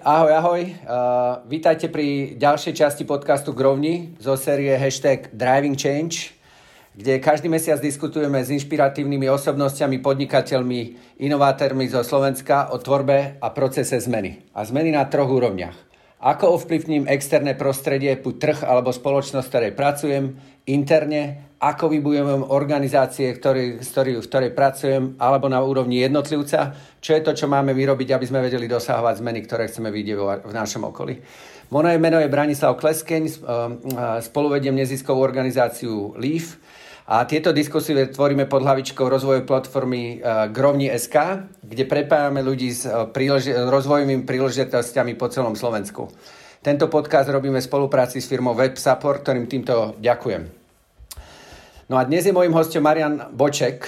Ahoj, ahoj. Uh, vítajte pri ďalšej časti podcastu Grovni zo série hashtag Driving Change, kde každý mesiac diskutujeme s inšpiratívnymi osobnostiami, podnikateľmi, inovátormi zo Slovenska o tvorbe a procese zmeny. A zmeny na troch úrovniach. Ako ovplyvním externé prostredie, buď trh alebo spoločnosť, v ktorej pracujem, interne, ako vybudujem organizácie, ktorý, ktorý, v ktorej pracujem, alebo na úrovni jednotlivca, čo je to, čo máme vyrobiť, aby sme vedeli dosahovať zmeny, ktoré chceme vidieť v našom okolí. Moje meno je Branislav Kleskeň, eh, spoluvediem neziskovú organizáciu LEAF a tieto diskusie tvoríme pod hlavičkou rozvoju platformy eh, Grovni.sk, kde prepájame ľudí s eh, príleži- rozvojovými príležitostiami po celom Slovensku. Tento podcast robíme v spolupráci s firmou Web Support, ktorým týmto ďakujem. No a dnes je môjim hostom Marian Boček,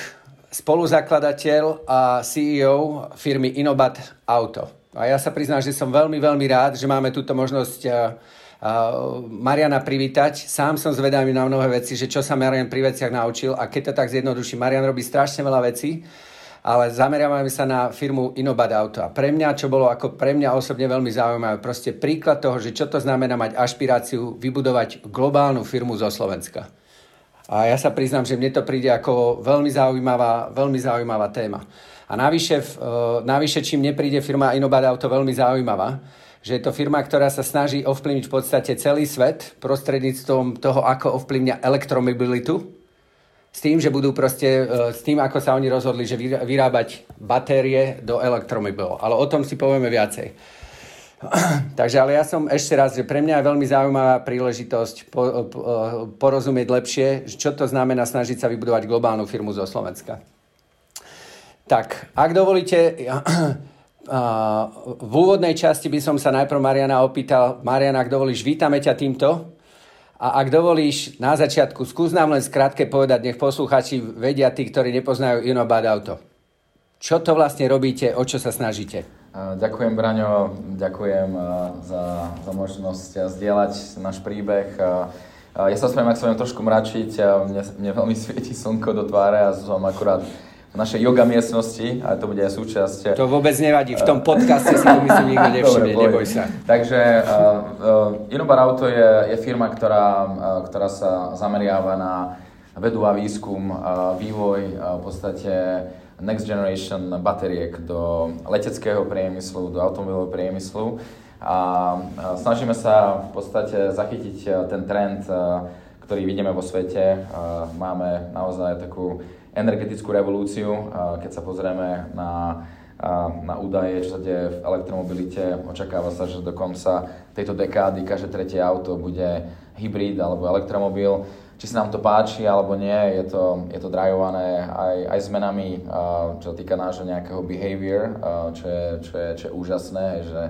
spoluzakladateľ a CEO firmy Inobat Auto. A ja sa priznám, že som veľmi, veľmi rád, že máme túto možnosť Mariana privítať. Sám som zvedavý na mnohé veci, že čo sa Marian pri veciach naučil a keď to tak zjednoduší, Marian robí strašne veľa vecí, ale zameriavame sa na firmu Inobat Auto. A pre mňa, čo bolo ako pre mňa osobne veľmi zaujímavé, proste príklad toho, že čo to znamená mať ašpiráciu vybudovať globálnu firmu zo Slovenska. A ja sa priznám, že mne to príde ako veľmi zaujímavá, veľmi zaujímavá téma. A navyše, uh, navyše čím nepríde firma Inobad Auto veľmi zaujímavá, že je to firma, ktorá sa snaží ovplyvniť v podstate celý svet prostredníctvom toho, ako ovplyvňa elektromobilitu, s tým, že budú proste, uh, s tým, ako sa oni rozhodli, že vyrábať batérie do elektromobilov. Ale o tom si povieme viacej. Takže ale ja som ešte raz, že pre mňa je veľmi zaujímavá príležitosť po, po, porozumieť lepšie, čo to znamená snažiť sa vybudovať globálnu firmu zo Slovenska. Tak, ak dovolíte, v úvodnej časti by som sa najprv Mariana opýtal, Mariana, ak dovolíš, vítame ťa týmto. A ak dovolíš, na začiatku skús nám len skrátke povedať, nech posluchači vedia tí, ktorí nepoznajú Inobad Auto. Čo to vlastne robíte, o čo sa snažíte? Ďakujem, Braňo, ďakujem za, za možnosť zdieľať náš príbeh. Ja sa ospravedlňujem, ak sa viem trošku mračiť, mne, mne veľmi svieti slnko do tváre a som akurát v našej yoga miestnosti a to bude aj súčasť... To vôbec nevadí, v tom podcaste si to myslím nikto nevšimne, neboj sa. Takže uh, uh, Inobar Auto je, je firma, ktorá, uh, ktorá sa zameriava na vedu a výskum, uh, vývoj uh, v podstate next generation batériek do leteckého priemyslu, do automobilového priemyslu a snažíme sa v podstate zachytiť e, ten trend, e, ktorý vidíme vo svete. Máme naozaj takú energetickú revolúciu, keď sa pozrieme na na údaje, čo sa deje v elektromobilite. Očakáva sa, že do konca tejto dekády každé tretie auto bude hybrid alebo elektromobil či sa nám to páči alebo nie, je to, je to drajované aj, aj zmenami, čo sa týka nášho nejakého behavior, čo je, čo je, čo je úžasné, že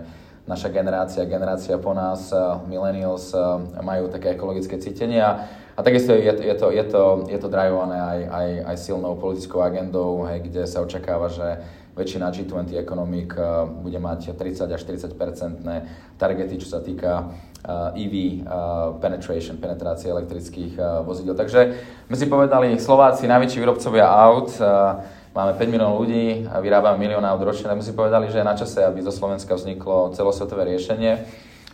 naša generácia, generácia po nás, millennials, majú také ekologické cítenia. A takisto je, je, to, je, to, je to drajované aj, aj, aj silnou politickou agendou, hej, kde sa očakáva, že väčšina G20 ekonomik bude mať 30 až 40 percentné targety, čo sa týka EV uh, uh, penetration, penetrácie elektrických vozidel. Takže my si povedali, Slováci, najväčší výrobcovia aut, máme 5 miliónov ľudí a vyrábame milión aut ročne, tak my si povedali, že je na čase, aby zo Slovenska vzniklo celosvetové riešenie.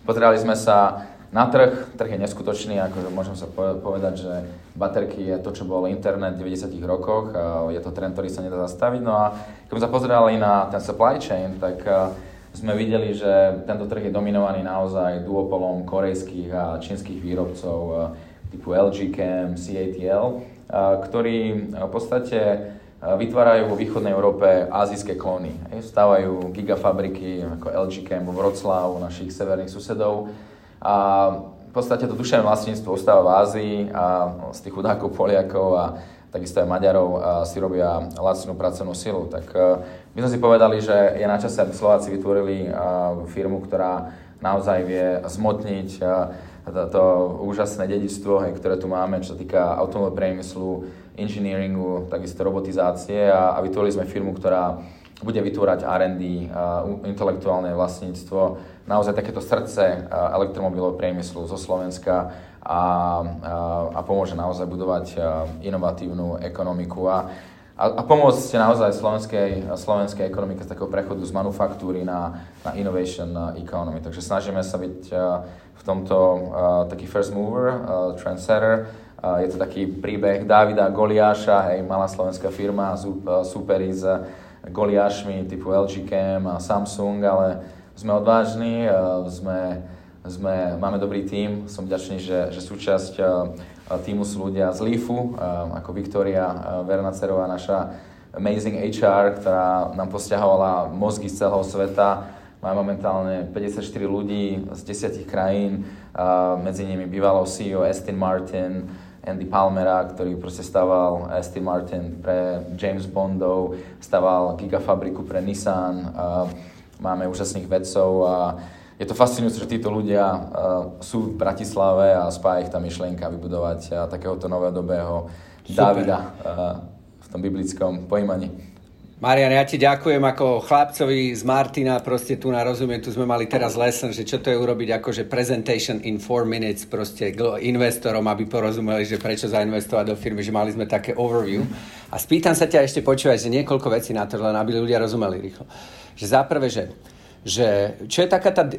Pozerali sme sa na trh, trh je neskutočný, akože môžem sa povedať, že baterky je to, čo bol internet v 90 rokoch, je to trend, ktorý sa nedá zastaviť. No a sme sa pozerali na ten supply chain, tak sme videli, že tento trh je dominovaný naozaj duopolom korejských a čínskych výrobcov typu LG Chem, CATL, ktorí v podstate vytvárajú vo východnej Európe azijské klony. Stávajú gigafabriky ako LG Chem vo Vroclavu, našich severných susedov a v podstate to duševné vlastníctvo ostáva v Ázii a z tých chudákov Poliakov a takisto aj Maďarov si robia lacnú pracovnú silu. Tak e, my sme si povedali, že je na čase, aby Slováci vytvorili e, firmu, ktorá naozaj vie zmotniť e, to, úžasné dedičstvo, ktoré tu máme, čo sa týka automobilového priemyslu, engineeringu, takisto robotizácie a vytvorili sme firmu, ktorá bude vytvárať R&D, intelektuálne vlastníctvo, naozaj takéto srdce elektromobilového priemyslu zo Slovenska a, a, a pomôže naozaj budovať inovatívnu ekonomiku. A, a, a pomôcť naozaj slovenskej, slovenskej ekonomike z takého prechodu z manufaktúry na, na innovation economy. Takže snažíme sa byť v tomto taký first mover, trendsetter, je to taký príbeh Davida Goliáša, hej, malá slovenská firma, superi s Goliášmi typu LG Cam a Samsung, ale sme odvážni, sme, sme, máme dobrý tím, som vďačný, že, že súčasť týmu sú ľudia z LEAFu, ako Viktoria Vernacerová, naša amazing HR, ktorá nám posťahovala mozgy z celého sveta. Máme momentálne 54 ľudí z 10 krajín, medzi nimi bývalou CEO Aston Martin, Andy Palmera, ktorý proste staval Aston Martin pre James Bondov, staval Gigafabriku pre Nissan, máme úžasných vedcov a je to fascinujúce, že títo ľudia sú v Bratislave a spája ich tá myšlienka vybudovať takéhoto novodobého Davida v tom biblickom pojímaní. Marian, ja ti ďakujem ako chlapcovi z Martina, proste tu na rozumiem, tu sme mali teraz lesson, že čo to je urobiť akože presentation in 4 minutes proste investorom, aby porozumeli, že prečo zainvestovať do firmy, že mali sme také overview. A spýtam sa ťa ešte počúvať, že niekoľko vecí na to, len aby ľudia rozumeli rýchlo. Že za prvé, že že čo je taká tá uh,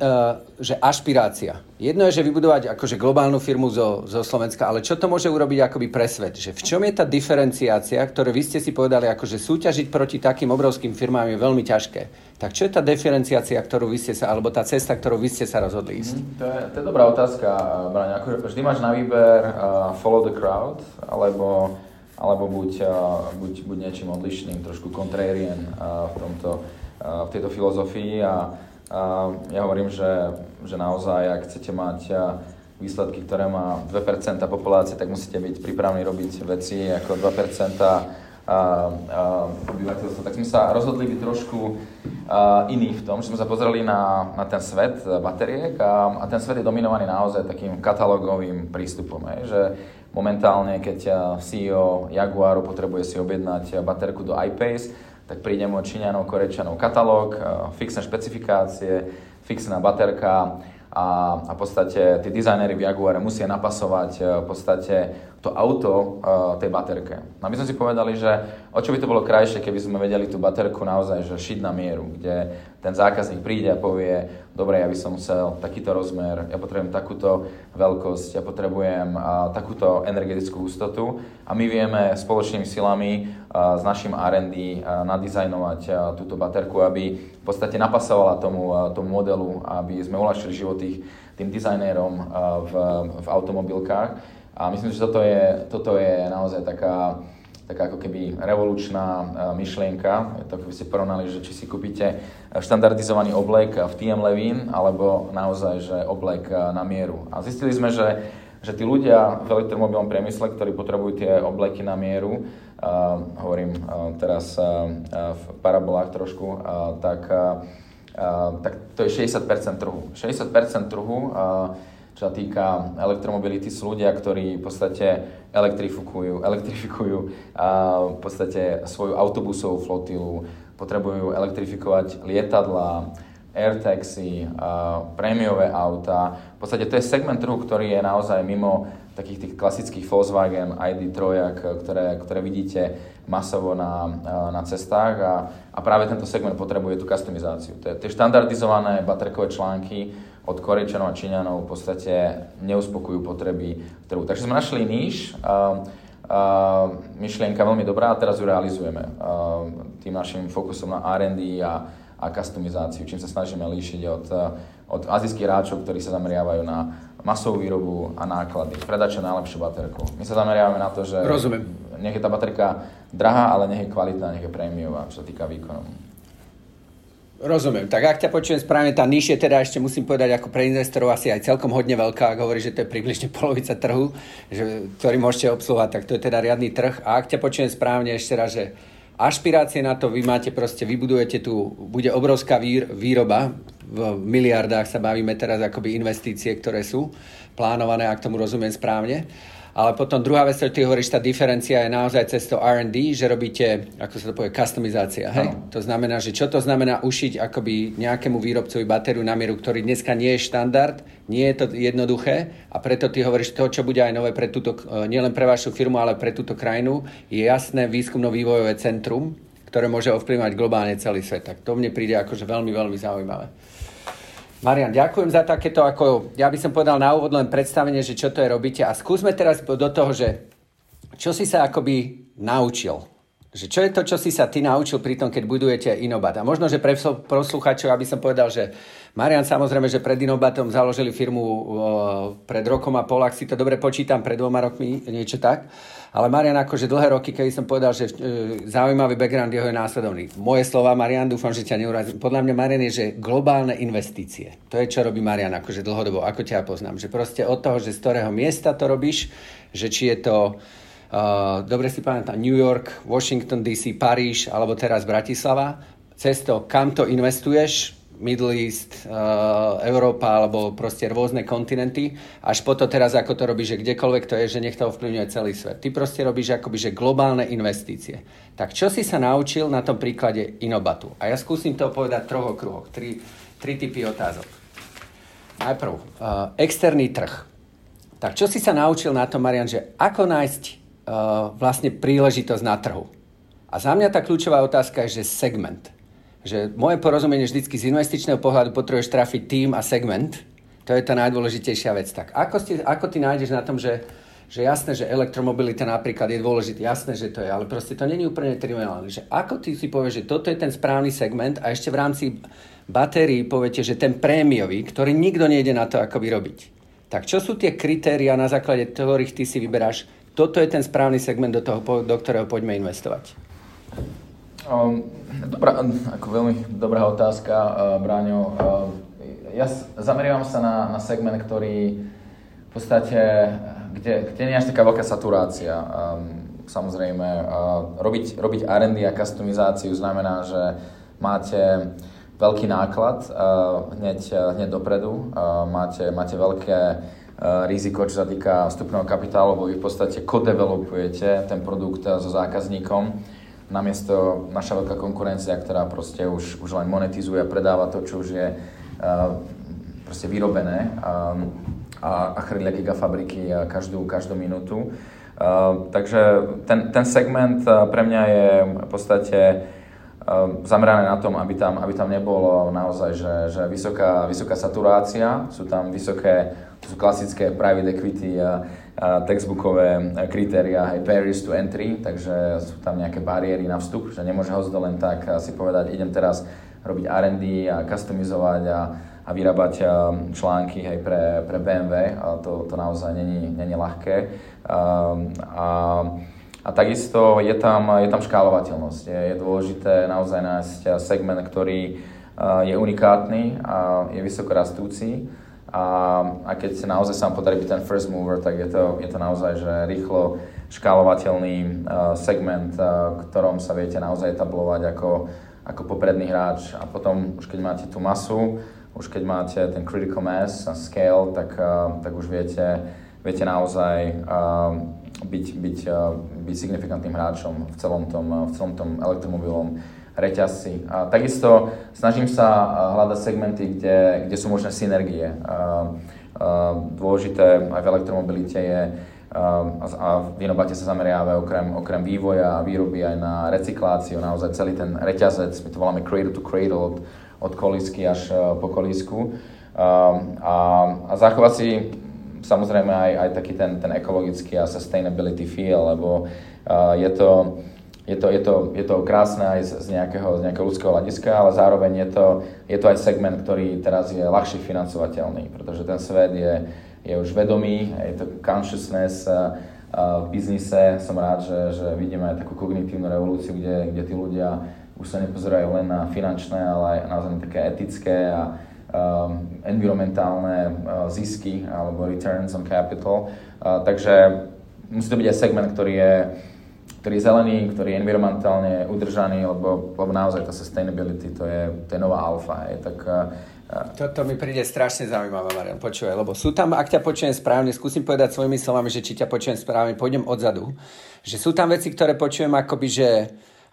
že ašpirácia. Jedno je, že vybudovať akože globálnu firmu zo, zo Slovenska, ale čo to môže urobiť akoby pre svet? Že v čom je tá diferenciácia, ktoré vy ste si povedali, akože súťažiť proti takým obrovským firmám je veľmi ťažké. Tak čo je tá diferenciácia, ktorú vy ste sa, alebo tá cesta, ktorú vy ste sa rozhodli ísť? Mm, to, je, to je dobrá otázka, Braň. Vždy máš na výber uh, follow the crowd, alebo, alebo buď, uh, buď, buď niečím odlišným, trošku contrarian v tomto v tejto filozofii a, a ja hovorím, že, že naozaj, ak chcete mať výsledky, ktoré má 2% populácie, tak musíte byť pripravení robiť veci ako 2% obyvateľstva. Tak sme sa rozhodli byť trošku iní v tom, že sme sa pozreli na, na ten svet bateriek a, a ten svet je dominovaný naozaj takým katalógovým prístupom. Je, že momentálne, keď CEO Jaguaru potrebuje si objednať baterku do iPace, tak prídem od Číňanov, Korečanov katalóg, e, fixné špecifikácie, fixná baterka a, a v podstate tí dizajnery v Jaguare musia napasovať e, v podstate to auto uh, tej baterke. No my sme si povedali, že o čo by to bolo krajšie, keby sme vedeli tú baterku naozaj že šiť na mieru, kde ten zákazník príde a povie, dobre, ja by som chcel takýto rozmer, ja potrebujem takúto veľkosť, ja potrebujem uh, takúto energetickú ústotu a my vieme spoločnými silami uh, s našim R&D nadizajnovať túto baterku, aby v podstate napasovala tomu, tomu modelu, aby sme uľahčili život tých, tým dizajnérom v, v automobilkách. A myslím, že toto je, toto je naozaj taká, taká ako keby revolučná e, myšlienka. Je to, keby ste porovnali, že či si kúpite štandardizovaný oblek v TM Levin, alebo naozaj, že oblek e, na mieru. A zistili sme, že, že tí ľudia v elektromobilnom priemysle, ktorí potrebujú tie obleky na mieru, uh, hovorím uh, teraz uh, v parabolách trošku, uh, tak, uh, tak to je 60% trhu. 60% trhu uh, čo sa týka elektromobility, sú ľudia, ktorí v podstate elektrifikujú, elektrifikujú a v podstate svoju autobusovú flotilu, potrebujú elektrifikovať lietadla, airtaxi, prémiové auta. V podstate to je segment trhu, ktorý je naozaj mimo takých tých klasických Volkswagen ID3, ktoré, ktoré vidíte masovo na, na cestách a, a práve tento segment potrebuje tú customizáciu. Tie štandardizované baterkové články od Korejčanov a Číňanov v podstate neuspokujú potreby trhu. Takže sme našli níž, uh, uh, myšlienka veľmi dobrá a teraz ju realizujeme uh, tým našim fokusom na R&D a, a customizáciu, čím sa snažíme líšiť od, od azijských hráčov, ktorí sa zameriavajú na masovú výrobu a náklady. Predať čo najlepšiu baterku. My sa zameriavame na to, že Rozumiem. nech je tá baterka drahá, ale nech je kvalitná, nech je prémiová, čo sa týka výkonu. Rozumiem. Tak ak ťa počujem správne, tá niž je teda ešte musím povedať ako pre investorov asi aj celkom hodne veľká. Ak hovorí, že to je približne polovica trhu, že, ktorý môžete obsluhovať, tak to je teda riadny trh. A ak ťa počujem správne ešte raz, že ašpirácie na to, vy máte proste, vybudujete tu, bude obrovská výroba, v miliardách sa bavíme teraz akoby investície, ktoré sú plánované, ak tomu rozumiem správne. Ale potom druhá vec, ktorú ty hovoríš, tá diferencia je naozaj cez to R&D, že robíte, ako sa to povie, customizácia. Hej? To znamená, že čo to znamená ušiť akoby nejakému výrobcovi batériu na mieru, ktorý dneska nie je štandard, nie je to jednoduché a preto ty hovoríš to, čo bude aj nové pre túto, e, nielen pre vašu firmu, ale pre túto krajinu, je jasné výskumno-vývojové centrum, ktoré môže ovplyvňovať globálne celý svet. Tak to mne príde akože veľmi, veľmi zaujímavé. Marian, ďakujem za takéto, ako ja by som povedal na úvod len predstavenie, že čo to je robíte a skúsme teraz do toho, že čo si sa akoby naučil. Že čo je to, čo si sa ty naučil pri tom, keď budujete Inobat. A možno, že pre posluchačov, aby som povedal, že Marian samozrejme, že pred Inobatom založili firmu pred rokom a pol, ak si to dobre počítam, pred dvoma rokmi, niečo tak. Ale Marian, akože dlhé roky, keby som povedal, že e, zaujímavý background jeho je následovný. Moje slova, Marian, dúfam, že ťa neurazím. Podľa mňa Marian je, že globálne investície. To je, čo robí Marian, akože dlhodobo, ako ťa poznám. Že proste od toho, že z ktorého miesta to robíš, že či je to Uh, dobre si pamätám, New York, Washington DC, Paríž alebo teraz Bratislava. Cez to, kam to investuješ, Middle East, uh, Európa alebo proste rôzne kontinenty, až po to teraz, ako to robíš, že kdekoľvek to je, že nech to ovplyvňuje celý svet. Ty proste robíš akoby, že globálne investície. Tak čo si sa naučil na tom príklade Inobatu? A ja skúsim to povedať troch okruhoch, tri, tri typy otázok. Najprv, uh, externý trh. Tak čo si sa naučil na tom, Marian, že ako nájsť uh, vlastne príležitosť na trhu? A za mňa tá kľúčová otázka je, že segment – že moje porozumenie vždycky z investičného pohľadu potrebuješ trafiť tým a segment. To je tá najdôležitejšia vec. Tak ako, ste, ako ty nájdeš na tom, že, že jasné, že elektromobilita napríklad je dôležitý, jasné, že to je, ale proste to není úplne triviálne. Že ako ty si povieš, že toto je ten správny segment a ešte v rámci batérií poviete, že ten prémiový, ktorý nikto nejde na to, ako vyrobiť. Tak čo sú tie kritéria, na základe ktorých ty si vyberáš, toto je ten správny segment, do, toho, do ktorého poďme investovať? Um, dobrá, ako veľmi dobrá otázka, uh, Bráňo. Uh, ja zameriavam sa na, na segment, ktorý v podstate, kde, kde nie je až taká veľká saturácia. Um, samozrejme, uh, robiť, robiť R&D a customizáciu znamená, že máte veľký náklad uh, hneď, uh, hneď dopredu, uh, máte, máte veľké uh, riziko, čo sa týka vstupného kapitálu, lebo vy v podstate kodevelopujete ten produkt so zákazníkom namiesto naša veľká konkurencia, ktorá proste už, už len monetizuje a predáva to, čo už je uh, proste vyrobené um, a, a chrlia gigafabriky každú, každú minútu. Uh, takže ten, ten segment uh, pre mňa je v podstate uh, zamerané na tom, aby tam, aby tam nebolo naozaj, že, že vysoká, vysoká saturácia, sú tam vysoké, sú klasické private equity textbookové kritéria, aj barriers to entry, takže sú tam nejaké bariéry na vstup, že nemôže host len tak si povedať, idem teraz robiť R&D a customizovať a, a vyrábať články aj pre, pre BMW, a to, to naozaj není, není ľahké. A, a, a takisto je tam, je tam škálovateľnosť. Je, je dôležité naozaj nájsť segment, ktorý je unikátny a je vysoko rastúci a, a keď naozaj sa vám podarí byť ten first mover, tak je to, je to naozaj že rýchlo škálovateľný uh, segment, uh, ktorom sa viete naozaj etablovať ako, ako popredný hráč. A potom už keď máte tú masu, už keď máte ten critical mass a scale, tak, uh, tak už viete, viete naozaj uh, byť, byť, uh, byť signifikantným hráčom v celom tom, uh, v celom tom elektromobilom reťazci. A takisto snažím sa hľadať segmenty, kde, kde sú možné synergie. A, a dôležité aj v elektromobilite je a v Inobate sa zameriava okrem, okrem vývoja a výroby aj na recykláciu, naozaj celý ten reťazec, my to voláme cradle to cradle, od, od kolísky až po kolísku. A, a zachovať si samozrejme aj, aj taký ten, ten ekologický a sustainability feel, lebo je to je to, je to, je to krásne aj z, z, nejakého, z nejakého ľudského hľadiska, ale zároveň je to, je to aj segment, ktorý teraz je ľahšie financovateľný, pretože ten svet je, je už vedomý, je to consciousness a v biznise. Som rád, že, že vidíme aj takú kognitívnu revolúciu, kde, kde tí ľudia už sa nepozerajú len na finančné, ale aj naozaj také etické a um, environmentálne uh, zisky alebo returns on capital. Uh, takže musí to byť aj segment, ktorý je ktorý je zelený, ktorý je environmentálne udržaný, lebo, lebo naozaj tá sustainability to je, to je nová alfa. Je. Tak, toto mi príde strašne zaujímavé, Marian, počúvaj, lebo sú tam, ak ťa počujem správne, skúsim povedať svojimi slovami, že či ťa počujem správne, pôjdem odzadu, že sú tam veci, ktoré počujem akoby, že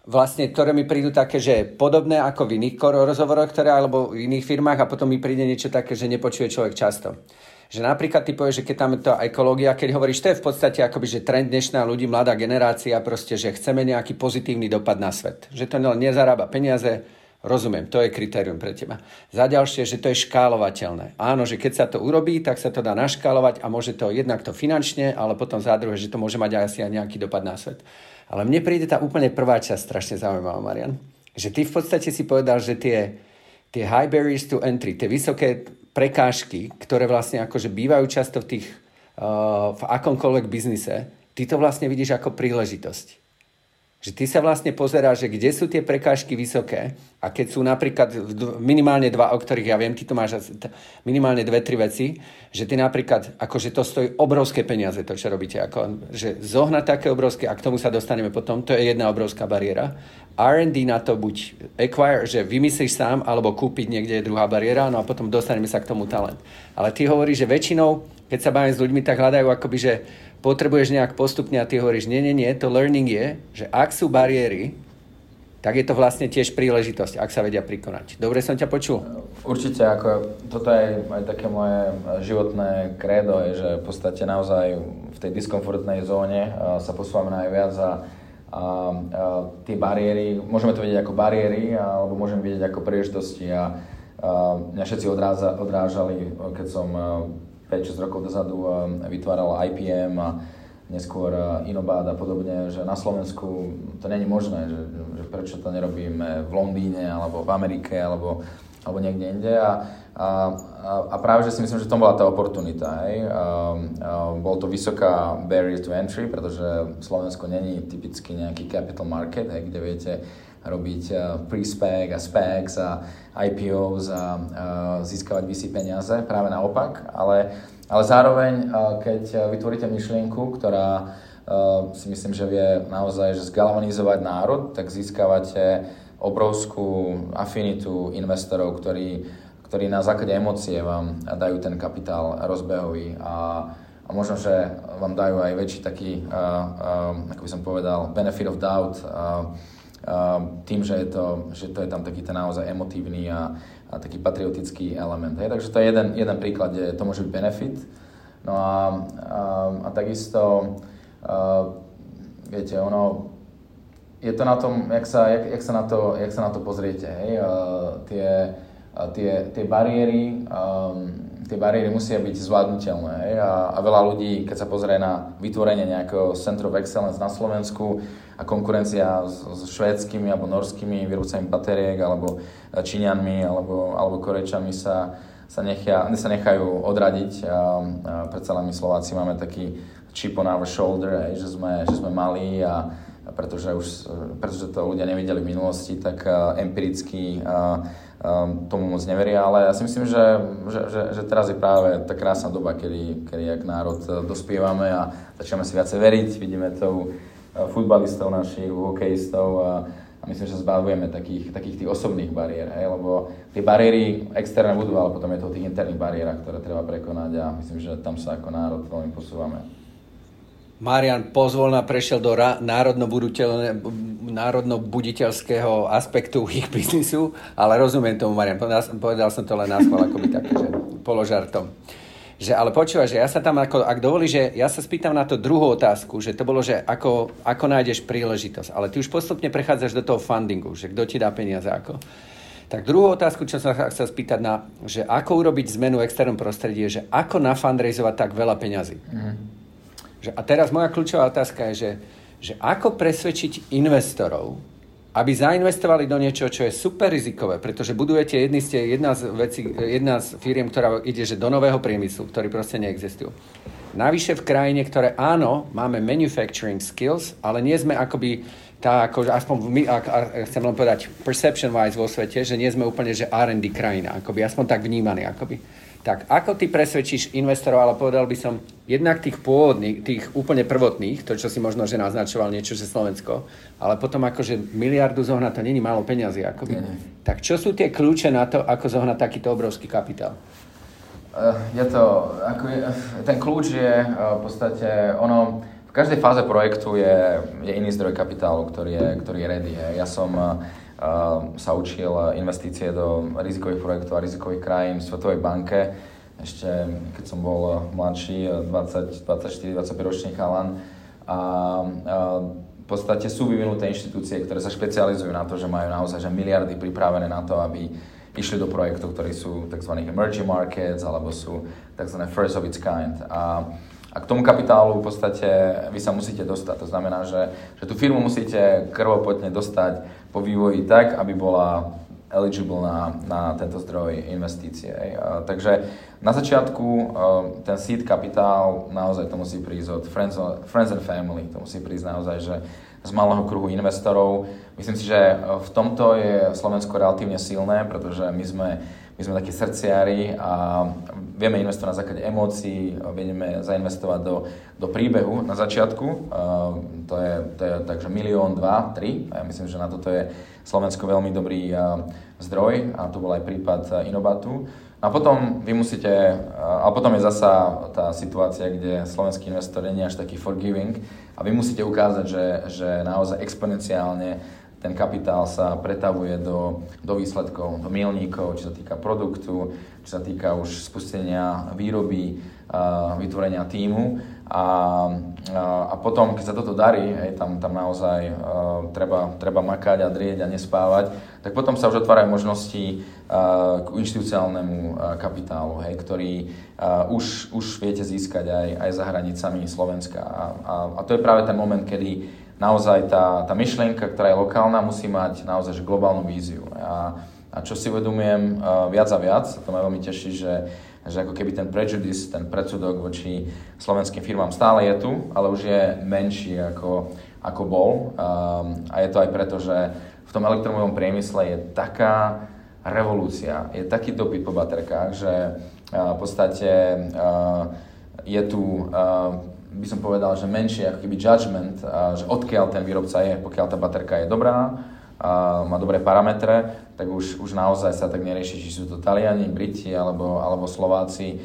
vlastne, ktoré mi prídu také, že podobné ako v iných rozhovoroch, ktoré, alebo v iných firmách a potom mi príde niečo také, že nepočuje človek často. Že napríklad ty povieš, že keď tam je to ekológia, keď hovoríš, to je v podstate akoby, že trend dnešná ľudí, mladá generácia, proste, že chceme nejaký pozitívny dopad na svet. Že to nezarába peniaze, Rozumiem, to je kritérium pre teba. Za ďalšie, že to je škálovateľné. Áno, že keď sa to urobí, tak sa to dá naškálovať a môže to jednak to finančne, ale potom za druhé, že to môže mať asi aj nejaký dopad na svet. Ale mne príde tá úplne prvá časť strašne zaujímavá, Marian. Že ty v podstate si povedal, že tie, tie high barriers to entry, tie vysoké prekážky, ktoré vlastne akože bývajú často v tých, uh, v akomkoľvek biznise, ty to vlastne vidíš ako príležitosť. Že ty sa vlastne pozeráš, že kde sú tie prekážky vysoké a keď sú napríklad minimálne dva, o ktorých ja viem, ty tu máš minimálne dve, tri veci, že ty napríklad, akože to stojí obrovské peniaze, to čo robíte, ako, že zohnať také obrovské, a k tomu sa dostaneme potom, to je jedna obrovská bariéra. R&D na to buď acquire, že vymyslíš sám, alebo kúpiť niekde je druhá bariéra, no a potom dostaneme sa k tomu talent. Ale ty hovoríš, že väčšinou, keď sa bavím s ľuďmi, tak hľadajú akoby, že potrebuješ nejak postupne a ty hovoríš, nie, nie, nie, to learning je, že ak sú bariéry, tak je to vlastne tiež príležitosť, ak sa vedia prikonať. Dobre som ťa počul? Určite, ako toto je aj také moje životné krédo, je, že v podstate naozaj v tej diskomfortnej zóne sa posúvame najviac a, a, a tie bariéry, môžeme to vidieť ako bariéry, alebo môžeme vidieť ako príležitosti a, a mňa všetci odráza, odrážali, keď som 5-6 rokov dozadu vytváral IPM a neskôr Inobad a podobne, že na Slovensku to není možné, že, že prečo to nerobíme v Londýne alebo v Amerike alebo, alebo niekde inde a, a, a práve, že si myslím, že to bola tá oportunita. Hej. A, a, bol to vysoká barrier to entry, pretože Slovensko není typicky nejaký capital market, hej, kde viete robiť pre-spec a specs a IPOs a, a získavať VC peniaze, práve naopak, ale, ale zároveň, keď vytvoríte myšlienku, ktorá si myslím, že vie naozaj že zgalvanizovať národ, tak získavate obrovskú afinitu investorov, ktorí, ktorí na základe emócie vám dajú ten kapitál rozbehový a, a možno, že vám dajú aj väčší taký, uh, uh, ako by som povedal, benefit of doubt, uh, tým, že, je to, že to je tam taký ten naozaj emotívny a, a taký patriotický element. Hej. Takže to je jeden, jeden príklad, kde to môže byť benefit. No a, a, a takisto, a, viete, ono, je to na tom, jak sa, jak, jak sa, na, to, jak sa na to pozriete. Hej. A, tie, a tie, tie bariéry, um, tie bariéry musia byť zvládnutelné. A, a veľa ľudí, keď sa pozrie na vytvorenie nejakého Center of Excellence na Slovensku a konkurencia s, s švédskymi alebo norskými výrobcami bateriek alebo Číňanmi alebo, alebo Korejčanmi sa, sa, nechia, sa nechajú odradiť. A, a predsa len my Slováci máme taký chip on our shoulder, hej? Že, sme, že sme malí a, a pretože, už, pretože to ľudia nevideli v minulosti, tak uh, empiricky um, tomu moc neveria, ale ja si myslím, že, že, že, že teraz je práve tá krásna doba, kedy, kedy jak národ e, dospievame a začneme si viacej veriť, vidíme to e, futbalistov našich, hokejistov a, a myslím, že zbavujeme takých, takých tých osobných bariér, hej, lebo tie bariéry externé budú, ale potom je to o tých interných bariérach, ktoré treba prekonať a myslím, že tam sa ako národ veľmi posúvame. Marian pozvolna prešiel do národno-buditeľského aspektu ich biznisu, ale rozumiem tomu, Marian, povedal som to len na schvál, by také, že položartom. Že, ale počúva, že ja sa tam, ako, ak dovolí, že ja sa spýtam na to druhú otázku, že to bolo, že ako, ako nájdeš príležitosť, ale ty už postupne prechádzaš do toho fundingu, že kto ti dá peniaze ako. Tak druhú otázku, čo som chcel spýtať na, že ako urobiť zmenu v externom prostredí, že ako nafundraizovať tak veľa peňazí. Mm. Že, a teraz moja kľúčová otázka je, že, že ako presvedčiť investorov, aby zainvestovali do niečoho, čo je super rizikové, pretože budujete jedný ste jedna z, veci, jedna z firiem, ktorá ide že do nového priemyslu, ktorý proste neexistujú. Navyše v krajine, ktoré áno, máme manufacturing skills, ale nie sme akoby tá, ako, aspoň my, ak, ak, chcem len povedať perception-wise vo svete, že nie sme úplne, že R&D krajina, akoby, aspoň tak vnímaný, akoby. Tak ako ty presvedčíš investorov, ale povedal by som, jednak tých pôvodných, tých úplne prvotných, to, čo si možno, že naznačoval niečo, že Slovensko, ale potom akože miliardu zohnať, to není málo peniazy. Akoby. Nie. Tak čo sú tie kľúče na to, ako zohnať takýto obrovský kapitál? Je to, ako je, ten kľúč je v podstate, ono, v každej fáze projektu je, je iný zdroj kapitálu, ktorý je, ktorý je ready. Ja som sa učil investície do rizikových projektov a rizikových krajín v Svetovej banke ešte keď som bol mladší, 20, 24, 25 ročný chalan. A, a v podstate sú vyvinuté inštitúcie, ktoré sa špecializujú na to, že majú naozaj že miliardy pripravené na to, aby išli do projektov, ktorí sú tzv. emerging markets alebo sú tzv. first of its kind. A, a k tomu kapitálu v podstate vy sa musíte dostať. To znamená, že, že tú firmu musíte krvopotne dostať po vývoji tak, aby bola eligible na, na tento zdroj investície. A, takže na začiatku uh, ten seed kapitál naozaj to musí prísť od friends, friends and family, to musí prísť naozaj, že z malého kruhu investorov. Myslím si, že v tomto je Slovensko relatívne silné, pretože my sme, my sme takí srdciári a vieme investovať na základe emócií, vieme zainvestovať do, do príbehu na začiatku. To je, to je takže milión, dva, tri. A ja myslím, že na toto je Slovensko veľmi dobrý zdroj a to bol aj prípad Inobatu. A potom vy musíte, a potom je zasa tá situácia, kde slovenský investor nie je až taký forgiving a vy musíte ukázať, že, že naozaj exponenciálne ten kapitál sa pretavuje do, do výsledkov, do milníkov, čo sa týka produktu, čo sa týka už spustenia výroby, vytvorenia týmu. A, a, a potom, keď sa toto darí, hej, tam, tam naozaj uh, treba, treba makať a drieť a nespávať, tak potom sa už otvárajú možnosti uh, k inštitucionálnemu uh, kapitálu, hej, ktorý uh, už, už viete získať aj, aj za hranicami Slovenska. A, a, a to je práve ten moment, kedy naozaj tá, tá myšlienka, ktorá je lokálna, musí mať naozaj globálnu víziu. A, a čo si uvedomujem uh, viac a viac, to ma veľmi teší, že že ako keby ten prejudice, ten predsudok voči slovenským firmám stále je tu, ale už je menší ako, ako bol. Um, a je to aj preto, že v tom elektromobilovom priemysle je taká revolúcia, je taký dopyt po baterkách, že uh, v podstate uh, je tu, uh, by som povedal, že menší ako keby judgment, že odkiaľ ten výrobca je, pokiaľ tá baterka je dobrá, a má dobré parametre, tak už, už naozaj sa tak nerieši, či sú to Taliani, Briti alebo, alebo Slováci.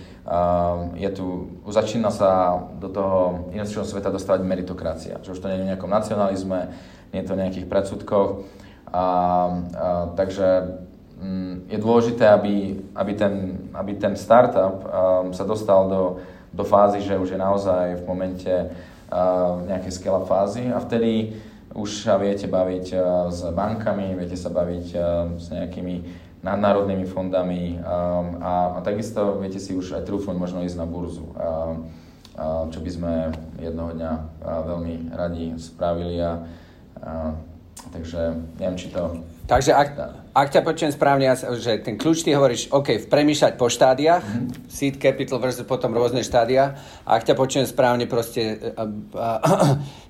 Je tu, začína sa do toho investičného sveta dostávať meritokracia, že už to nie je v nejakom nacionalizme, nie je to v nejakých predsudkoch. A, a, takže mm, je dôležité, aby, aby, ten, aby ten startup sa dostal do, do fázy, že už je naozaj v momente uh, nejakej scale fázy. A vtedy už sa viete baviť eh, s bankami, viete sa baviť eh, s nejakými nadnárodnými fondami eh, a, a takisto viete si už aj trúfnuť možno ísť na burzu, čo by sme jednoho dňa veľmi radi spravili a, a takže neviem, či to Takže ak, ak ťa počujem správne, že ten kľúč ty hovoríš, OK, premýšľať po štádiách, mm-hmm. seed capital versus potom rôzne štádia, a ak ťa počujem správne, proste a, a,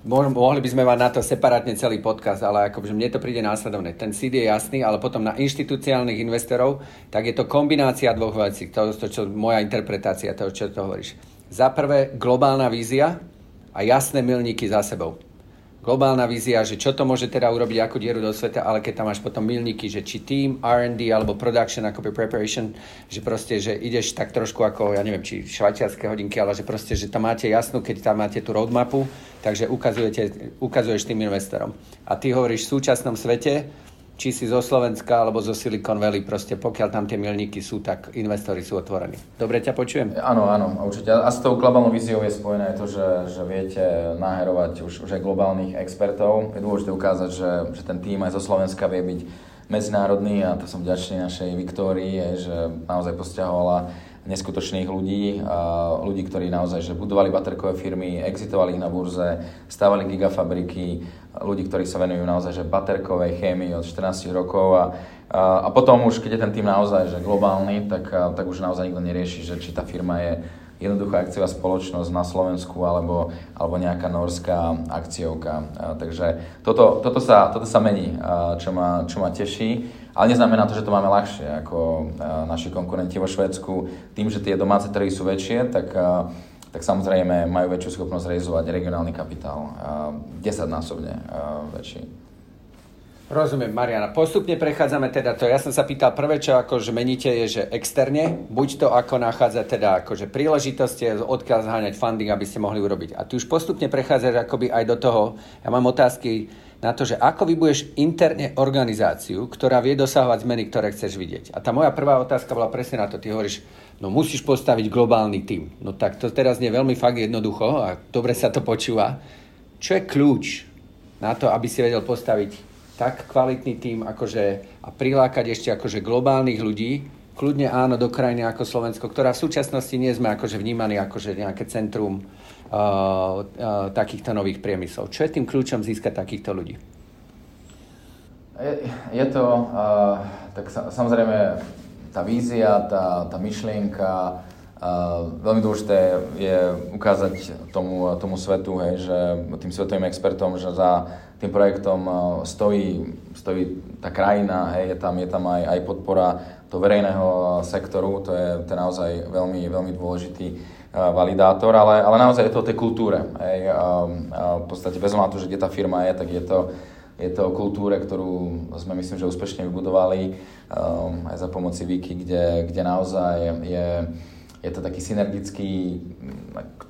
mohli by sme mať na to separátne celý podcast, ale akože mne to príde následovne. Ten seed je jasný, ale potom na inštitucionálnych investorov, tak je to kombinácia dvoch vecí. To je to, čo, moja interpretácia toho, čo to hovoríš. Za prvé, globálna vízia a jasné milníky za sebou globálna vízia, že čo to môže teda urobiť ako dieru do sveta, ale keď tam máš potom milníky, že či team, R&D alebo production, ako preparation, že proste, že ideš tak trošku ako, ja neviem, či švajčiarske hodinky, ale že proste, že tam máte jasnú, keď tam máte tú roadmapu, takže ukazujete, ukazuješ tým investorom. A ty hovoríš v súčasnom svete, či si zo Slovenska alebo zo Silicon Valley, proste pokiaľ tam tie milníky sú, tak investori sú otvorení. Dobre ťa počujem? Áno, áno, určite. A s tou globálnou víziou je spojené to, že, že viete naherovať už, už aj globálnych expertov. Je dôležité ukázať, že, že ten tým aj zo Slovenska vie byť medzinárodný a to som vďačný našej Viktórii, že naozaj posťahovala neskutočných ľudí, ľudí, ktorí naozaj že budovali baterkové firmy, exitovali ich na burze, stávali gigafabriky, ľudí, ktorí sa venujú naozaj že baterkovej chémii od 14 rokov a, a, a potom už, keď je ten tým naozaj že globálny, tak, tak už naozaj nikto nerieši, že či tá firma je jednoduchá akciová spoločnosť na Slovensku alebo, alebo nejaká norská akciovka. A, takže toto, toto, sa, toto sa mení, a, čo, ma, čo ma teší. Ale neznamená to, že to máme ľahšie ako a, naši konkurenti vo Švédsku. Tým, že tie domáce trhy sú väčšie, tak a, tak samozrejme majú väčšiu schopnosť realizovať regionálny kapitál, 10 násobne väčší. Rozumiem, Mariana. Postupne prechádzame teda to. Ja som sa pýtal, prvé, čo akože meníte, je, že externe, buď to ako nachádza teda akože príležitosti, odkiaľ zháňať funding, aby ste mohli urobiť. A ty už postupne prechádzaš akoby aj do toho, ja mám otázky na to, že ako vybuješ interne organizáciu, ktorá vie dosahovať zmeny, ktoré chceš vidieť. A tá moja prvá otázka bola presne na to. Ty hovoríš, no musíš postaviť globálny tím. No tak to teraz nie je veľmi fakt jednoducho a dobre sa to počúva. Čo je kľúč na to, aby si vedel postaviť tak kvalitný tým akože, a prilákať ešte akože globálnych ľudí, kľudne áno, do krajiny ako Slovensko, ktorá v súčasnosti nie sme akože vnímaní akože nejaké centrum uh, uh, takýchto nových priemyslov. Čo je tým kľúčom získať takýchto ľudí? Je, je to, uh, tak sa, samozrejme, tá vízia, tá, tá myšlienka, Uh, veľmi dôležité je ukázať tomu, tomu svetu, hej, že tým svetovým expertom, že za tým projektom stojí, stojí tá krajina, hej, je tam, je tam aj, aj podpora toho verejného sektoru, to je, to je naozaj veľmi, veľmi dôležitý validátor, ale, ale naozaj je to o tej kultúre. Hej, a v podstate bez to, že kde tá firma je, tak je to, je to o kultúre, ktorú sme myslím, že úspešne vybudovali um, aj za pomoci Viki, kde, kde naozaj je, je to taký synergický,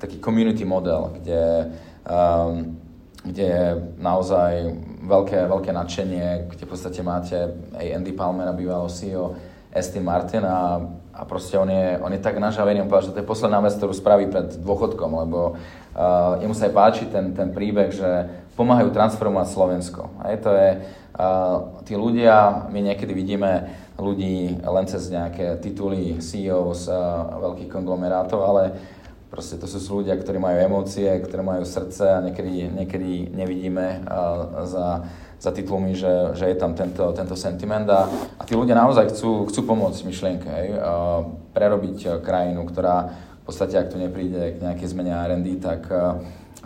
taký community model, kde, um, kde je naozaj veľké, veľké nadšenie, kde v podstate máte aj Andy Palmer, bývalého CEO, Esty Martin a, a proste on je, on je tak nažavený, on povedal, že to je posledná vec, ktorú spraví pred dôchodkom, lebo uh, jemu sa aj páči ten, ten príbeh, že pomáhajú transformovať Slovensko. Je to je, uh, tí ľudia, my niekedy vidíme ľudí len cez nejaké tituly CEO z uh, veľkých konglomerátov, ale proste to sú ľudia, ktorí majú emócie, ktorí majú srdce a niekedy, niekedy nevidíme uh, za, za titulmi, že, že je tam tento, tento sentiment a, a tí ľudia naozaj chcú, chcú pomôcť myšlienke, hej, uh, prerobiť krajinu, ktorá v podstate, ak tu nepríde k nejakej zmene R&D, tak, uh,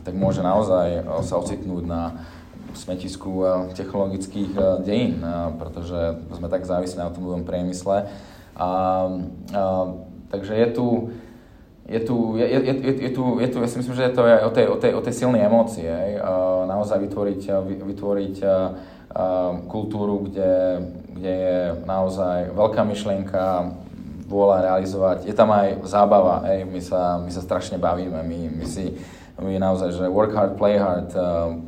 tak môže naozaj sa ocitnúť na, smetisku technologických dejín, pretože sme tak závislí na tom priemysle. A, a, takže je tu, je tu, je, je, je, je, tu, je tu, ja si myslím, že je to o tej, o tej, o tej silnej emócie, a naozaj vytvoriť, vytvoriť a, a, kultúru, kde, kde je naozaj veľká myšlienka, vôľa realizovať. Je tam aj zábava, hej, my sa, my sa strašne bavíme, my, my si my naozaj, že work hard, play hard,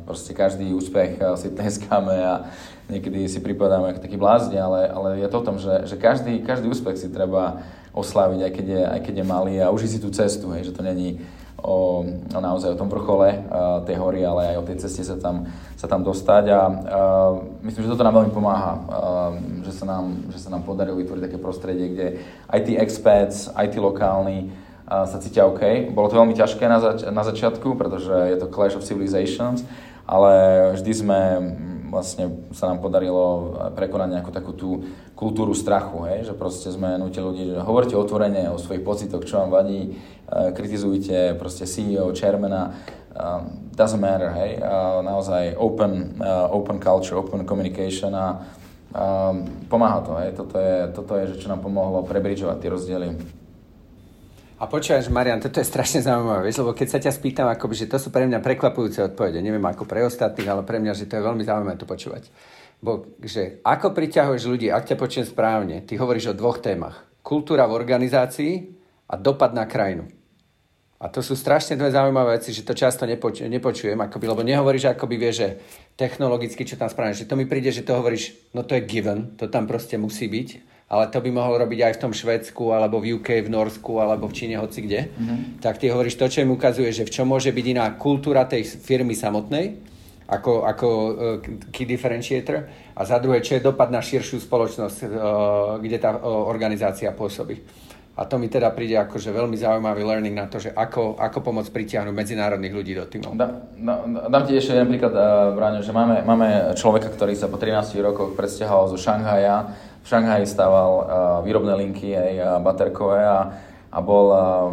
proste každý úspech si tleskáme a niekedy si pripadáme ako taký blázni, ale, ale je to o tom, že, že každý, každý úspech si treba oslaviť, aj keď je, aj keď je malý a užiť si tú cestu, hej, že to není o, o naozaj o tom vrchole uh, tej hory, ale aj o tej ceste sa tam, sa tam dostať a uh, myslím, že toto nám veľmi pomáha, uh, že, sa nám, že sa nám podarilo vytvoriť také prostredie, kde aj tí expats, aj tí lokálni sa cítia OK. Bolo to veľmi ťažké na, zač- na začiatku, pretože je to Clash of Civilizations, ale vždy sme vlastne sa nám podarilo prekonať nejakú takú tú kultúru strachu, hej? že proste sme nutili ľudí, že hovorte otvorene o svojich pocitoch, čo vám vadí, e, kritizujte proste CEO, chairmana, uh, doesn't matter, hej, uh, naozaj open, open culture, open communication a pomáha to, hej, toto je, toto je, že čo nám pomohlo prebridžovať tie rozdiely a počúvaš, Marian, toto je strašne zaujímavé, vieš, lebo keď sa ťa spýtam, akoby, že to sú pre mňa prekvapujúce odpovede. Neviem ako pre ostatných, ale pre mňa, že to je veľmi zaujímavé to počúvať. Bo, že ako priťahuješ ľudí, ak ťa počujem správne, ty hovoríš o dvoch témach. Kultúra v organizácii a dopad na krajinu. A to sú strašne dve zaujímavé veci, že to často nepoč- nepočujem, akoby, lebo nehovoríš, akoby vieš, že technologicky, čo tam správne, že to mi príde, že to hovoríš, no to je given, to tam proste musí byť ale to by mohol robiť aj v tom Švedsku, alebo v UK, v Norsku, alebo v Číne, hoci kde, mm-hmm. tak ty hovoríš to, čo im ukazuje, že v čom môže byť iná kultúra tej firmy samotnej, ako, ako uh, key differentiator, a za druhé, čo je dopad na širšiu spoločnosť, uh, kde tá uh, organizácia pôsobí. A to mi teda príde akože veľmi zaujímavý learning na to, že ako, ako pomôcť pritiahnuť medzinárodných ľudí do týmov. Da, da, dám ti ešte jeden príklad, uh, Bráňo, že máme, máme človeka, ktorý sa po 13 rokoch presťahoval zo Šanghaja Šanghaji stával uh, výrobné linky aj uh, baterkové a, a bol uh, uh,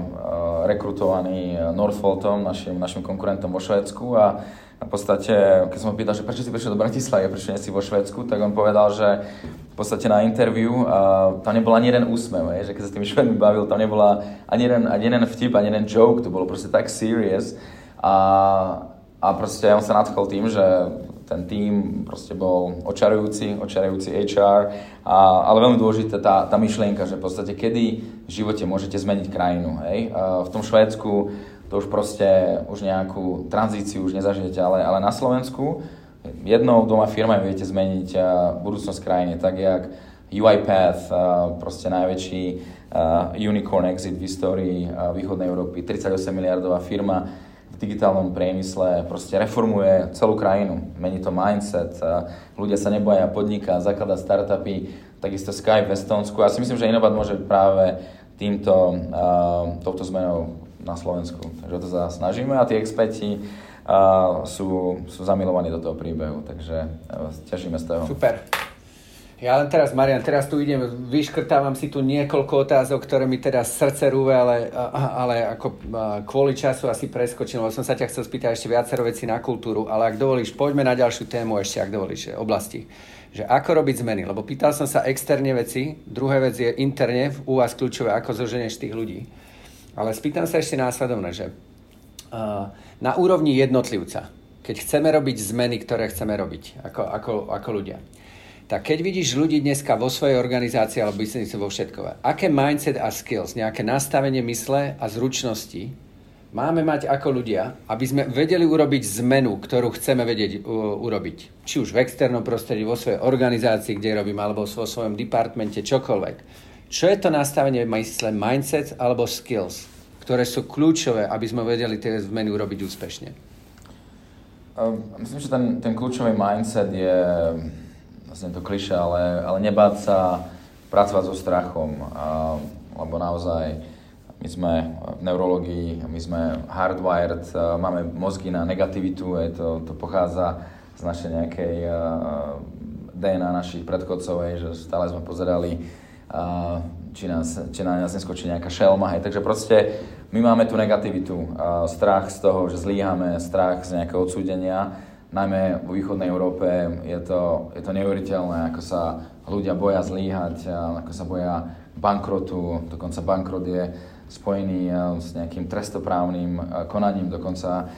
rekrutovaný Northvoltom, našim, našim konkurentom vo Švédsku. A v podstate, keď som ho pýtal, že prečo si prišiel do Bratislavy prečo nie si vo Švédsku, tak on povedal, že podstate na interview a tam nebol ani jeden úsmev, že keď sa s tými Švedmi bavil, tam nebola ani jeden, ani jeden vtip, ani jeden joke, to bolo proste tak serious. A, a proste on sa nadchol tým, že ten tým proste bol očarujúci, očarujúci HR, a, ale veľmi dôležitá tá, tá myšlienka, že v podstate kedy v živote môžete zmeniť krajinu, hej? A v tom Švédsku to už proste už nejakú tranzíciu už nezažijete, ale, ale na Slovensku jednou, dvoma firmami viete zmeniť budúcnosť krajiny, tak jak UiPath, proste najväčší unicorn exit v histórii východnej Európy, 38 miliardová firma v digitálnom priemysle, proste reformuje celú krajinu, mení to mindset, ľudia sa neboja podniká, zaklada startupy, takisto Skype v Estonsku. Ja si myslím, že Inovat môže práve týmto, touto zmenou na Slovensku. Takže to sa snažíme a tí experti sú, sú zamilovaní do toho príbehu, takže ťažíme z toho. Super. Ja len teraz, Marian, teraz tu idem, vyškrtávam si tu niekoľko otázok, ktoré mi teraz srdce rúve, ale, ale ako kvôli času asi preskočím, lebo som sa ťa chcel spýtať ešte viacero vecí na kultúru, ale ak dovolíš, poďme na ďalšiu tému ešte, ak dovolíš, oblasti. Že ako robiť zmeny, lebo pýtal som sa externe veci, druhé vec je interne u vás kľúčové, ako zoženieš tých ľudí. Ale spýtam sa ešte následovne, že na úrovni jednotlivca, keď chceme robiť zmeny, ktoré chceme robiť ako, ako, ako ľudia, tak keď vidíš ľudí dneska vo svojej organizácii alebo biznise vo všetkové, aké mindset a skills, nejaké nastavenie mysle a zručnosti máme mať ako ľudia, aby sme vedeli urobiť zmenu, ktorú chceme vedieť uh, urobiť. Či už v externom prostredí, vo svojej organizácii, kde robím, alebo vo svojom departmente, čokoľvek. Čo je to nastavenie mysle, mindset alebo skills? ktoré sú kľúčové, aby sme vedeli tie zmeny urobiť úspešne? Ehm, myslím, že ten, ten kľúčový mindset je, vlastne to kliše, ale, ale nebáť sa pracovať so strachom, a, lebo naozaj my sme v neurologii, my sme hardwired, máme mozgy na negativitu, je to, to pochádza z našej nejakej DNA našich predchodcov, že stále sme pozerali či, nás, či na nás neskočí nejaká šelma, hej. Takže proste my máme tú negativitu, strach z toho, že zlíhame, strach z nejakého odsúdenia, najmä vo východnej Európe je to, je to neuveriteľné, ako sa ľudia boja zlíhať, ako sa boja bankrotu, dokonca bankrot je spojený s nejakým trestoprávnym konaním dokonca.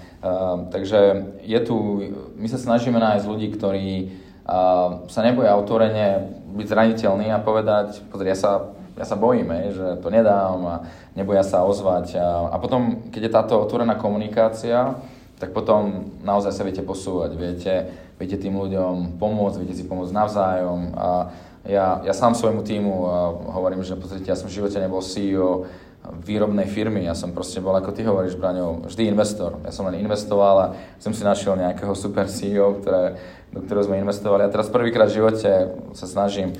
Takže je tu, my sa snažíme nájsť ľudí, ktorí sa neboja otvorene byť zraniteľný a povedať, pozri, ja sa ja sa bojím, že to nedám a neboja sa ozvať. A potom, keď je táto otvorená komunikácia, tak potom naozaj sa viete posúvať, viete, viete tým ľuďom pomôcť, viete si pomôcť navzájom. A ja, ja sám svojmu týmu hovorím, že pozrite, ja som v živote nebol CEO výrobnej firmy, ja som proste bol, ako ty hovoríš, Braňo, vždy investor. Ja som len investoval a som si našiel nejakého super CEO, ktoré, do ktorého sme investovali. A teraz prvýkrát v živote sa snažím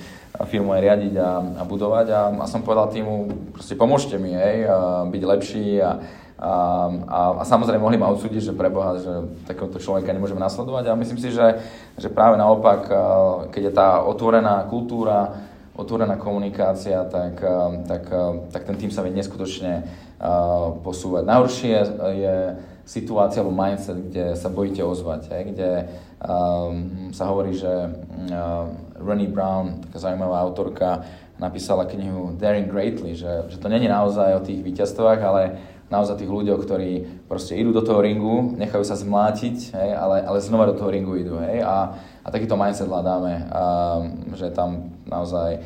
firmu aj riadiť a, a budovať a, a som povedal týmu, proste pomôžte mi, hej, byť lepší a, a, a, a samozrejme mohli ma odsúdiť, že preboha, že takéhoto človeka nemôžeme nasledovať a myslím si, že, že práve naopak, keď je tá otvorená kultúra, otvorená komunikácia, tak, tak, tak ten tým sa vie neskutočne posúvať. Najhoršie je, situácia alebo mindset, kde sa bojíte ozvať, hej, kde um, sa hovorí, že uh, Rennie Brown, taká zaujímavá autorka, napísala knihu Daring Greatly, že, že to není naozaj o tých víťazstvách, ale naozaj tých ľuďoch, ktorí proste idú do toho ringu, nechajú sa zmlátiť, hej, ale, ale znova do toho ringu idú. Hej, a, a takýto mindset hľadáme, a, že tam naozaj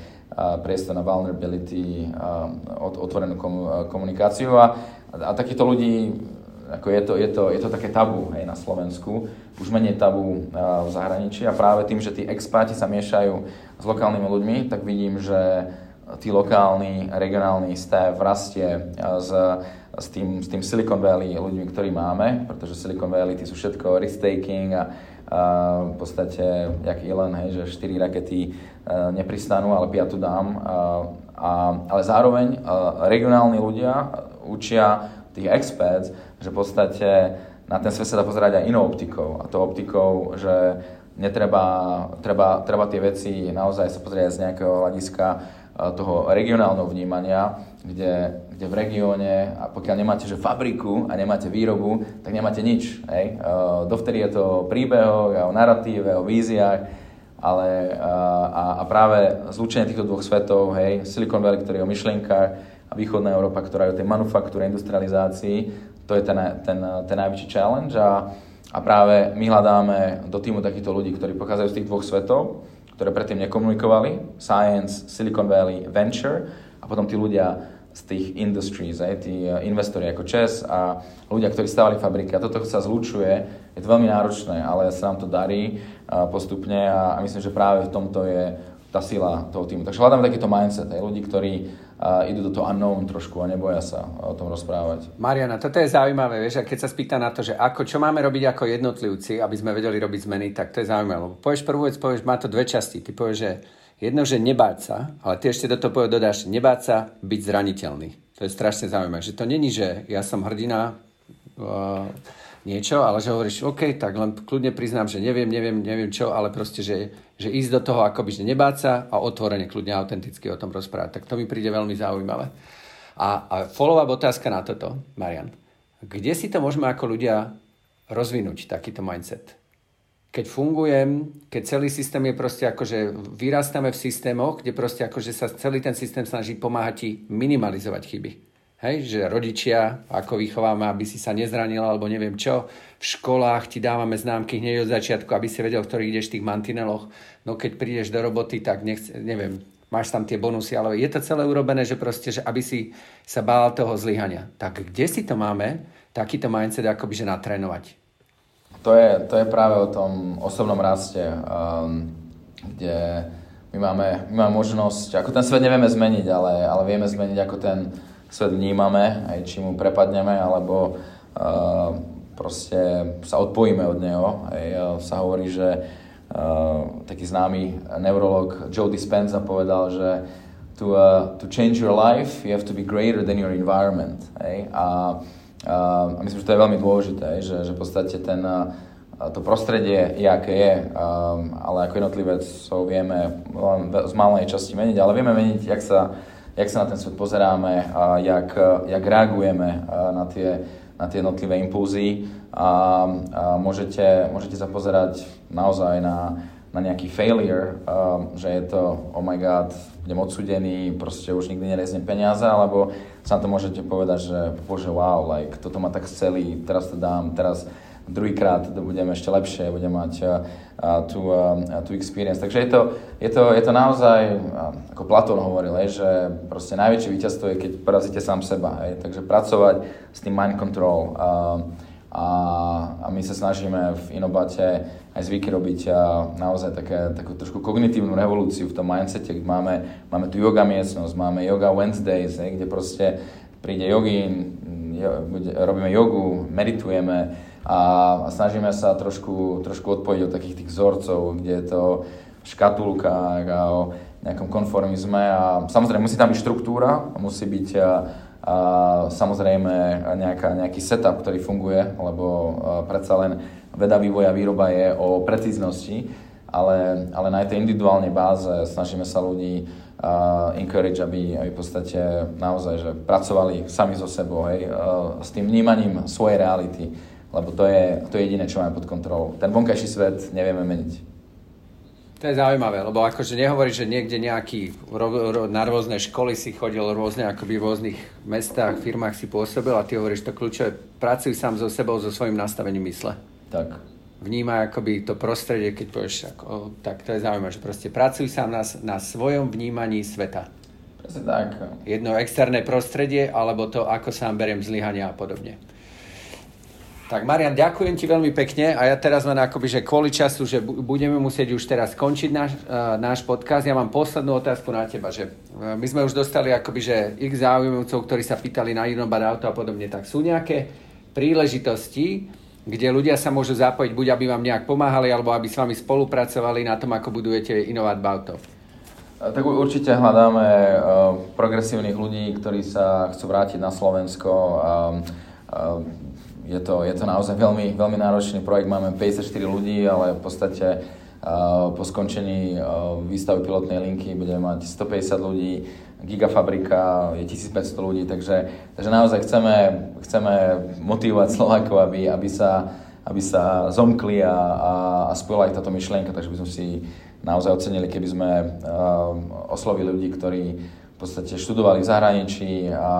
priestor na vulnerability, a, otvorenú komunikáciu a, a, takýchto ľudí ako je to, je to, je to také tabu hej, na Slovensku, už menej tabu v zahraničí a práve tým, že tí experti sa miešajú s lokálnymi ľuďmi, tak vidím, že tí lokálni, regionálny stav rastie s, s, tým, s tým Silicon Valley ľuďmi, ktorí máme, pretože Silicon Valley tí sú všetko risk-taking a, a v podstate, jak Elon, hej, že 4 rakety uh, nepristanú, ale 5 dám. A, a, ale zároveň uh, regionálni ľudia učia tých experts, že v podstate na ten svet sa dá pozerať aj inou optikou. A to optikou, že netreba, treba, treba tie veci naozaj sa pozrieť z nejakého hľadiska toho regionálneho vnímania, kde, kde v regióne, a pokiaľ nemáte že fabriku a nemáte výrobu, tak nemáte nič. Hej? E, dovtedy je to o príbehoch, o narratíve, o víziách, ale a, a práve zlúčenie týchto dvoch svetov, hej, Silicon Valley, ktorý je o myšlienkach a východná Európa, ktorá je o tej manufaktúre, industrializácii, to je ten, ten, ten najväčší challenge a, a práve my hľadáme do týmu takýchto ľudí, ktorí pochádzajú z tých dvoch svetov, ktoré predtým nekomunikovali, Science, Silicon Valley, Venture a potom tí ľudia z tých industries, aj tí eh, investori ako ČES a ľudia, ktorí stavali fabriky. A toto sa zlučuje, je to veľmi náročné, ale sa nám to darí eh, postupne a, myslím, že práve v tomto je tá sila toho týmu. Takže hľadáme takýto mindset, aj ľudí, ktorí uh, idú do toho unknown trošku a neboja sa o tom rozprávať. Mariana, toto je zaujímavé, vieš, a keď sa spýta na to, že ako, čo máme robiť ako jednotlivci, aby sme vedeli robiť zmeny, tak to je zaujímavé. Lebo povieš prvú vec, povieš, má to dve časti. Ty povieš, že Jedno, že nebáť sa, ale ty ešte do toho dodáš, nebáť sa byť zraniteľný. To je strašne zaujímavé. Že to není, že ja som hrdina uh, niečo, ale že hovoríš, OK, tak len kľudne priznám, že neviem, neviem, neviem čo, ale proste, že, že ísť do toho akoby, že nebáť sa a otvorene, kľudne autenticky o tom rozprávať. Tak to mi príde veľmi zaujímavé. A, a follow-up otázka na toto, Marian. Kde si to môžeme ako ľudia rozvinúť, takýto mindset? keď fungujem, keď celý systém je proste ako, že vyrastame v systémoch, kde proste ako, že sa celý ten systém snaží pomáhať ti minimalizovať chyby. Hej, že rodičia, ako vychováme, aby si sa nezranil, alebo neviem čo. V školách ti dávame známky hneď od začiatku, aby si vedel, ktorý ideš v tých mantineloch. No keď prídeš do roboty, tak nechce, neviem, máš tam tie bonusy, ale je to celé urobené, že proste, že aby si sa bál toho zlyhania. Tak kde si to máme, takýto mindset akoby, že natrénovať? To je, to je práve o tom osobnom raste, um, kde my máme, my máme možnosť, ako ten svet nevieme zmeniť, ale, ale vieme zmeniť, ako ten svet vnímame, aj či mu prepadneme, alebo uh, proste sa odpojíme od neho. Aj, uh, sa hovorí, že uh, taký známy neurolog Joe Dispenza povedal, že to, uh, to change your life, you have to be greater than your environment. Aj, a a myslím, že to je veľmi dôležité, že, že v podstate ten, to prostredie je, aké je, ale ako jednotlivec vieme z malej časti meniť, ale vieme meniť, jak sa, jak sa na ten svet pozeráme a jak, jak reagujeme na tie, na tie jednotlivé impulzy. A, a môžete, môžete sa pozerať naozaj na, na nejaký failure, že je to, oh my god, budem odsudený, proste už nikdy nereznem peniaze, alebo sa to môžete povedať, že bože wow, like, toto ma tak chceli, teraz to dám, teraz druhýkrát to budem ešte lepšie, budem mať tú, tú experience. Takže je to, je to, je to naozaj, ako Platón hovoril, hej, že proste najväčšie víťazstvo je, keď porazíte sám seba. Hej. Takže pracovať s tým mind control uh, a, a my sa snažíme v Inobate aj zvyky robiť a naozaj také, takú trošku kognitívnu revolúciu v tom mindsete, kde máme, máme tu yoga miestnosť, máme yoga Wednesdays, ne, kde proste príde jogín, jo, robíme jogu, meditujeme a, a snažíme sa trošku, trošku odpojiť od takých tých vzorcov, kde je to v škatulkách a o nejakom konformizme. A samozrejme musí tam byť štruktúra, musí byť a, a samozrejme nejaká, nejaký setup, ktorý funguje, lebo a, predsa len veda vývoja výroba je o precíznosti, ale, ale na tej individuálnej báze snažíme sa ľudí uh, encourage, aby, aby v podstate naozaj že pracovali sami so sebou, hej, uh, s tým vnímaním svojej reality, lebo to je, to je jediné, čo máme pod kontrolou. Ten vonkajší svet nevieme meniť. To je zaujímavé, lebo akože nehovorí, že niekde nejaký ro, ro, na rôzne školy si chodil rôzne, akoby v rôznych mestách, firmách si pôsobil a ty hovoríš to kľúčové, pracuj sám so sebou, so svojím nastavením mysle. Tak. Vníma akoby to prostredie, keď povieš, ako, tak to je zaujímavé, že proste pracuj sám na, na svojom vnímaní sveta. Presne tak. Jedno externé prostredie, alebo to, ako sám beriem zlyhania a podobne. Tak Marian, ďakujem ti veľmi pekne a ja teraz len akoby, že kvôli času, že budeme musieť už teraz skončiť náš, uh, náš podcast. Ja mám poslednú otázku na teba, že uh, my sme už dostali akoby, že x záujmovcov, ktorí sa pýtali na Inobad Auto a podobne, tak sú nejaké príležitosti, kde ľudia sa môžu zapojiť, buď aby vám nejak pomáhali, alebo aby s vami spolupracovali na tom, ako budujete Innovat Bauto? Tak určite hľadáme uh, progresívnych ľudí, ktorí sa chcú vrátiť na Slovensko. Uh, uh, je, to, je to naozaj veľmi, veľmi náročný projekt. Máme 54 ľudí, ale v podstate uh, po skončení uh, výstavy pilotnej linky budeme mať 150 ľudí gigafabrika je 1500 ľudí, takže, takže naozaj chceme, chceme motivovať Slovákov, aby, aby, sa, aby sa zomkli a, a, a spojila ich táto myšlienka, takže by sme si naozaj ocenili, keby sme uh, oslovili ľudí, ktorí podstate študovali v zahraničí a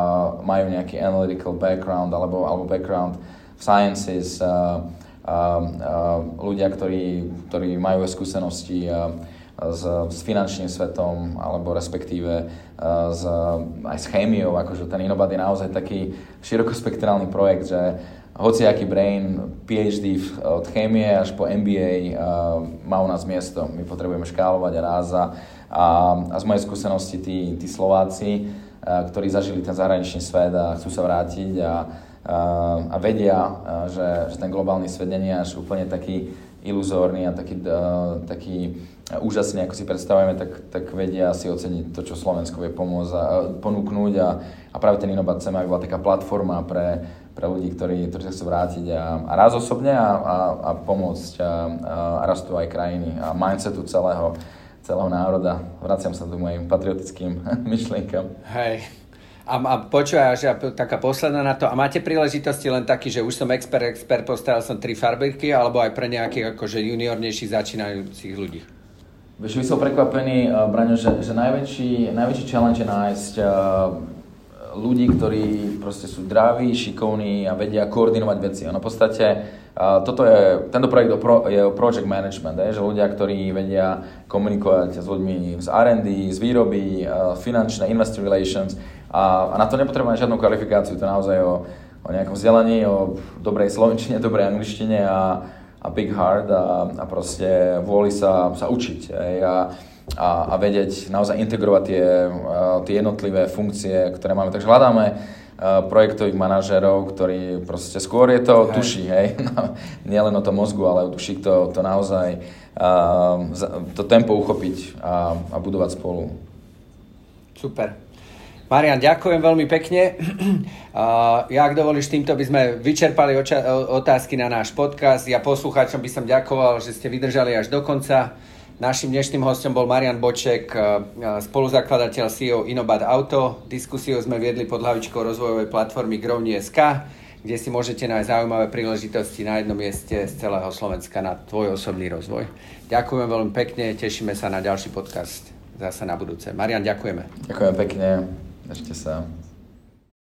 majú nejaký analytical background alebo, alebo background v sciences, uh, uh, uh, ľudia, ktorí, ktorí majú skúsenosti uh, s, s finančným svetom, alebo respektíve s, aj s chémiou, akože ten Inobat je naozaj taký širokospektrálny projekt, že hociaký brain, PhD od chémie až po MBA má u nás miesto. My potrebujeme škálovať a ráza. A, a z mojej skúsenosti tí, tí Slováci, uh, ktorí zažili ten zahraničný svet a chcú sa vrátiť a, uh, a vedia, uh, že, že ten globálny svet nie je až úplne taký iluzórny a taký, uh, taký úžasný, ako si predstavujeme, tak, tak vedia si oceniť to, čo Slovensko vie pomôcť a ponúknuť. A, a práve ten Inobat CEMAK bola taká platforma pre, pre ľudí, ktorí, ktorí sa chcú vrátiť a, a raz osobne a, a, a pomôcť a, a rastu aj krajiny a mindsetu celého, celého národa. Vraciam sa do mojim patriotickým myšlienkam. Hej. A, a počúvaj, že taká posledná na to, a máte príležitosti len taký, že už som expert, expert, postavil som tri farbírky, alebo aj pre nejakých akože juniornejších začínajúcich ľudí? Vieš, by som prekvapený, uh, Braňo, že, že najväčší, najväčší challenge je nájsť uh, ľudí, ktorí proste sú draví, šikovní a vedia koordinovať veci. Ono v podstate, toto je, tento projekt je o project management, je, že ľudia, ktorí vedia komunikovať s ľuďmi z R&D, z výroby, uh, finančné, investor relations a, a na to nepotrebujeme žiadnu kvalifikáciu, to je naozaj o, o nejakom vzdelaní, o dobrej slovenčine, dobrej angličtine a, a big heart a, a proste vôli sa, sa učiť. Aj, a, a, a vedieť naozaj integrovať tie, tie jednotlivé funkcie, ktoré máme. Takže hľadáme projektových manažérov, ktorí proste skôr je to hej. tuší, hej, no, nielen o tom mozgu, ale tuší to, to naozaj to tempo uchopiť a, a budovať spolu. Super. Marian, ďakujem veľmi pekne. Uh, ja, ak dovolíš, týmto by sme vyčerpali oča- otázky na náš podcast. Ja poslucháčom by som ďakoval, že ste vydržali až do konca. Našim dnešným hostom bol Marian Boček, spoluzakladateľ CEO Inobat Auto. Diskusiu sme viedli pod hlavičkou rozvojovej platformy Grovni.sk, kde si môžete nájsť zaujímavé príležitosti na jednom mieste z celého Slovenska na tvoj osobný rozvoj. Ďakujem veľmi pekne, tešíme sa na ďalší podcast zase na budúce. Marian, ďakujeme. Ďakujem pekne. Ešte sa